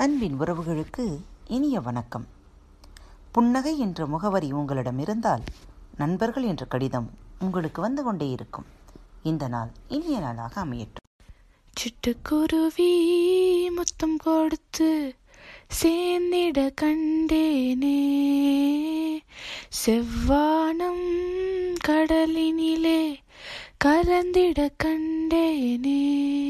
அன்பின் உறவுகளுக்கு இனிய வணக்கம். புன்னகை என்ற முகவரி உங்களிடம் இருந்தால் நண்பர்கள் என்ற கடிதம் உங்களுக்கு வந்து கொண்டே இருக்கும். இந்த நாள் இனிய நாளாக அமையட்டும். சிட்டுக்குருவி முத்தம் கொடுத்து சேர்ந்திட கண்டேனே. செவ்வானம் கடலினிலே கலந்திட கண்டேனே.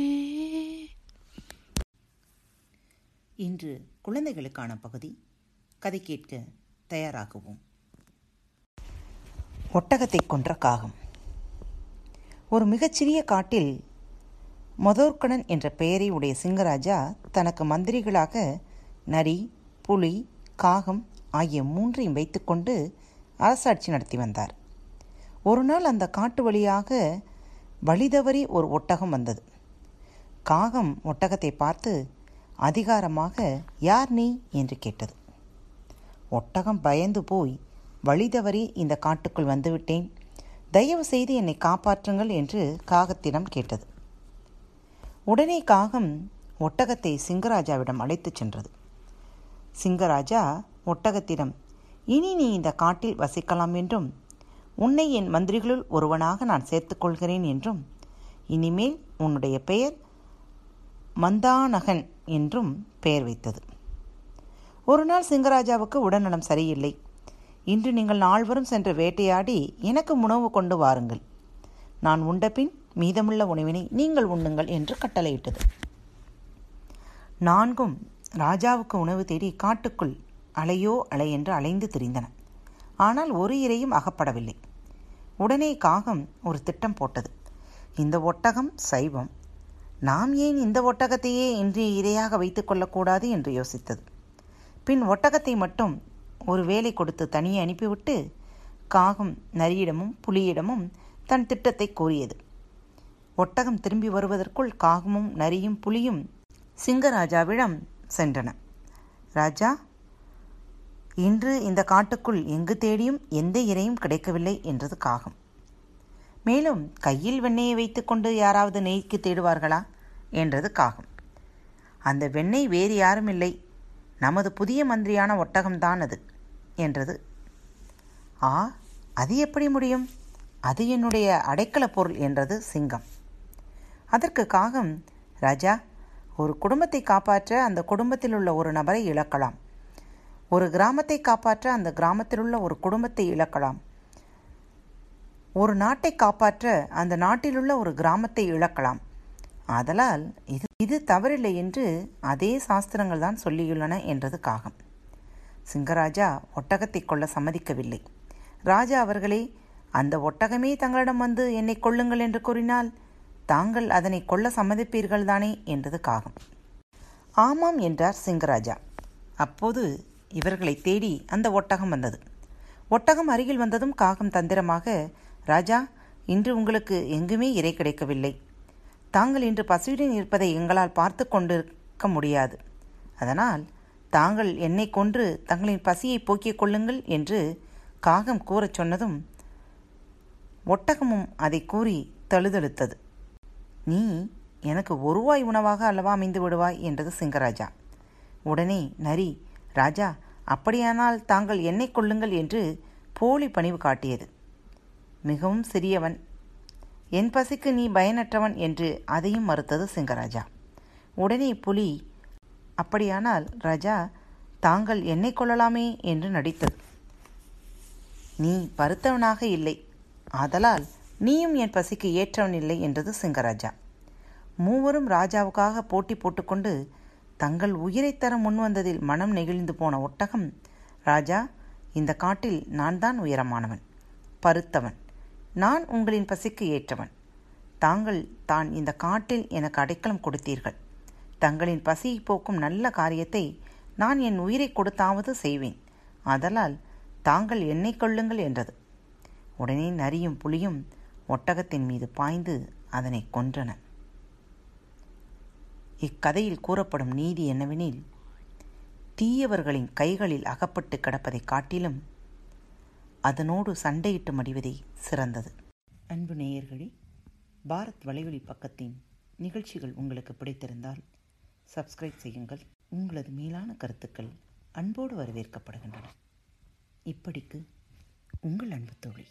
இன்று குழந்தைகளுக்கான பகுதி. கதை கேட்க தயாராகுவோம். ஒட்டகத்தை கொன்ற காகம். ஒரு மிகச்சிறிய காட்டில் மதோர்கணன் என்ற பெயரை உடைய சிங்கராஜா தனக்கு மந்திரிகளாக நரி புலி காகம் ஆகிய மூன்றையும் வைத்துக்கொண்டு அரசாட்சி நடத்தி வந்தார். ஒரு நாள் அந்த காட்டு வழியாக வழிதவறி ஒரு ஒட்டகம் வந்தது. காகம் ஒட்டகத்தை பார்த்து அதிகாரமாக யார் நீ? என்று கேட்டது. ஒட்டகம் பயந்து போய் வழிதவறி இந்த காட்டுக்குள் வந்துவிட்டேன். தயவு செய்து என்னை காப்பாற்றுங்கள் என்று காகத்திடம் கேட்டது. உடனே காகம் ஒட்டகத்தை சிங்கராஜாவிடம் அழைத்துச் சென்றது. சிங்கராஜா ஒட்டகத்திடம் இனி நீ இந்த காட்டில் வசிக்கலாம் என்றும் உன்னை என் மந்திரிகளுள் ஒருவனாக நான் சேர்த்துக்கொள்கிறேன் என்றும் இனிமேல் உன்னுடைய பெயர் மந்தானகன் என்றும் பெயர் வைத்தது. ஒரு நாள் சிங்கராஜாவுக்கு உடல்நலம் சரியில்லை. இன்று நீங்கள் நால்வரும் சென்று வேட்டையாடி எனக்கு உணவு கொண்டு வாருங்கள். நான் உண்டபின் மீதமுள்ள உணவினை நீங்கள் உண்ணுங்கள் என்று கட்டளையிட்டது. நான்கும் ராஜாவுக்கு உணவு தேடி காட்டுக்குள் அலையோ அலை என்று அலைந்து திரிந்தன. ஆனால் ஒரு இரையும் அகப்படவில்லை. உடனே காகம் ஒரு திட்டம் போட்டது. இந்த ஒட்டகம் சைவம். நாம் ஏன் இந்த ஒட்டகத்தையே இன்றைய இரையாக வைத்துக் கொள்ளக்கூடாது என்று யோசித்தது. பின் ஒட்டகத்தை மட்டும் ஒரு வேலை கொடுத்து தனியே அனுப்பிவிட்டு காகம் நரியிடமும் புலியிடமும் தன் திட்டத்தை கூறியது. ஒட்டகம் திரும்பி வருவதற்குள் காகமும் நரியும் புலியும் சிங்கராஜாவிடம் சென்றன. ராஜா இன்று இந்த காட்டுக்குள் எங்கு தேடியும் எந்த இரையும் கிடைக்கவில்லை என்றது காகம். மேலும் கையில் வெண்ணெயை வைத்துக்கொண்டு யாராவது நெய்க்கு தேடுவார்களா என்றது காகம். அந்த வெண்ணெய் வேறு யாரும் இல்லை நமது புதிய மந்திரியான ஒட்டகம்தான் அது என்றது. ஆ அது எப்படி முடியும்? அது என்னுடைய அடைக்கல பொருள் என்றது சிங்கம். அதற்கு காகம் ராஜா ஒரு குடும்பத்தை காப்பாற்ற அந்த குடும்பத்தில் உள்ள ஒரு நபரை இழக்கலாம். ஒரு கிராமத்தை காப்பாற்ற அந்த கிராமத்தில் உள்ள ஒரு குடும்பத்தை இழக்கலாம். ஒரு நாட்டை காப்பாற்ற அந்த நாட்டிலுள்ள ஒரு கிராமத்தை இழக்கலாம். ஆதலால் இது இது தவறில்லை என்று அதே சாஸ்திரங்கள் தான் சொல்லியுள்ளன என்றது காகம் சிங்கராஜா ஒட்டகத்தை கொள்ள சம்மதிக்கவில்லை. ராஜா அவர்களே அந்த ஒட்டகமே தங்களிடம் வந்து என்னை கொள்ளுங்கள் என்று கூறினால் தாங்கள் அதனை கொள்ள சம்மதிப்பீர்கள் தானே என்றது காகம் ஆமாம் என்றார் சிங்கராஜா. அப்போது இவர்களை தேடி அந்த ஒட்டகம் வந்தது. ஒட்டகம் அருகில் வந்ததும் காகம் தந்திரமாக ராஜா இன்று உங்களுக்கு எங்குமே இறை கிடைக்கவில்லை. தாங்கள் இன்று பசியுடன் இருப்பதை எங்களால் பார்த்து கொண்டிருக்க முடியாது. அதனால் தாங்கள் என்னை கொன்று தங்களின் பசியை போக்கிக் கொள்ளுங்கள் என்று காகம் கூறச் சொன்னதும் ஒட்டகமும் அதை கூறி தழுதழுத்தது. நீ எனக்கு ஒருவாய் உணவாக அல்லவா அமைந்து விடுவாய் என்றது சிங்கராஜா. உடனே நரி ராஜா அப்படியானால் தாங்கள் என்னை கொள்ளுங்கள் என்று போலி பணிவு காட்டியது. மிகவும் சிறியவன். என் பசிக்கு நீ பயனற்றவன் என்று அதையும் மறுத்தது சிங்கராஜா. உடனே புலி அப்படியானால் ராஜா தாங்கள் என்னை கொள்ளலாமே என்று நடித்தது. நீ பருத்தவனாக இல்லை. ஆதலால் நீயும் என் பசிக்கு ஏற்றவன் இல்லை என்றது சிங்கராஜா. மூவரும் ராஜாவுக்காக போட்டி போட்டுக்கொண்டு தங்கள் உயிரை தர முன்வந்ததில் மனம் நெகிழ்ந்து போன ஒட்டகம் ராஜா இந்த காட்டில் நான் தான் உயரமானவன் பருத்தவன். நான் உங்களின் பசிக்கு ஏற்றவன். தாங்கள் தான் இந்த காட்டில் எனக்கு அடைக்கலம் கொடுத்தீர்கள். தங்களின் பசியை போக்கும் நல்ல காரியத்தை நான் என் உயிரை கொடுத்தாவது செய்வேன். ஆதலால் தாங்கள் என்னை கொள்ளுங்கள் என்றது. உடனே நரியும் புலியும் ஒட்டகத்தின் மீது பாய்ந்து அதனை கொன்றன. இக்கதையில் கூறப்படும் நீதி என்னவெனில் தீயவர்களின் கைகளில் அகப்பட்டு கிடப்பதைக் காட்டிலும் அதனோடு சண்டையிட்டு மடிவதே சிறந்தது. அன்பு நேயர்களே பாரத் வலைவழி பக்கத்தின் நிகழ்ச்சிகள் உங்களுக்கு பிடித்திருந்தால் சப்ஸ்கிரைப் செய்யுங்கள். உங்களது மேலான கருத்துக்கள் அன்போடு வரவேற்கப்படுகின்றன. இப்படிக்கு உங்கள் அன்பு தோழி.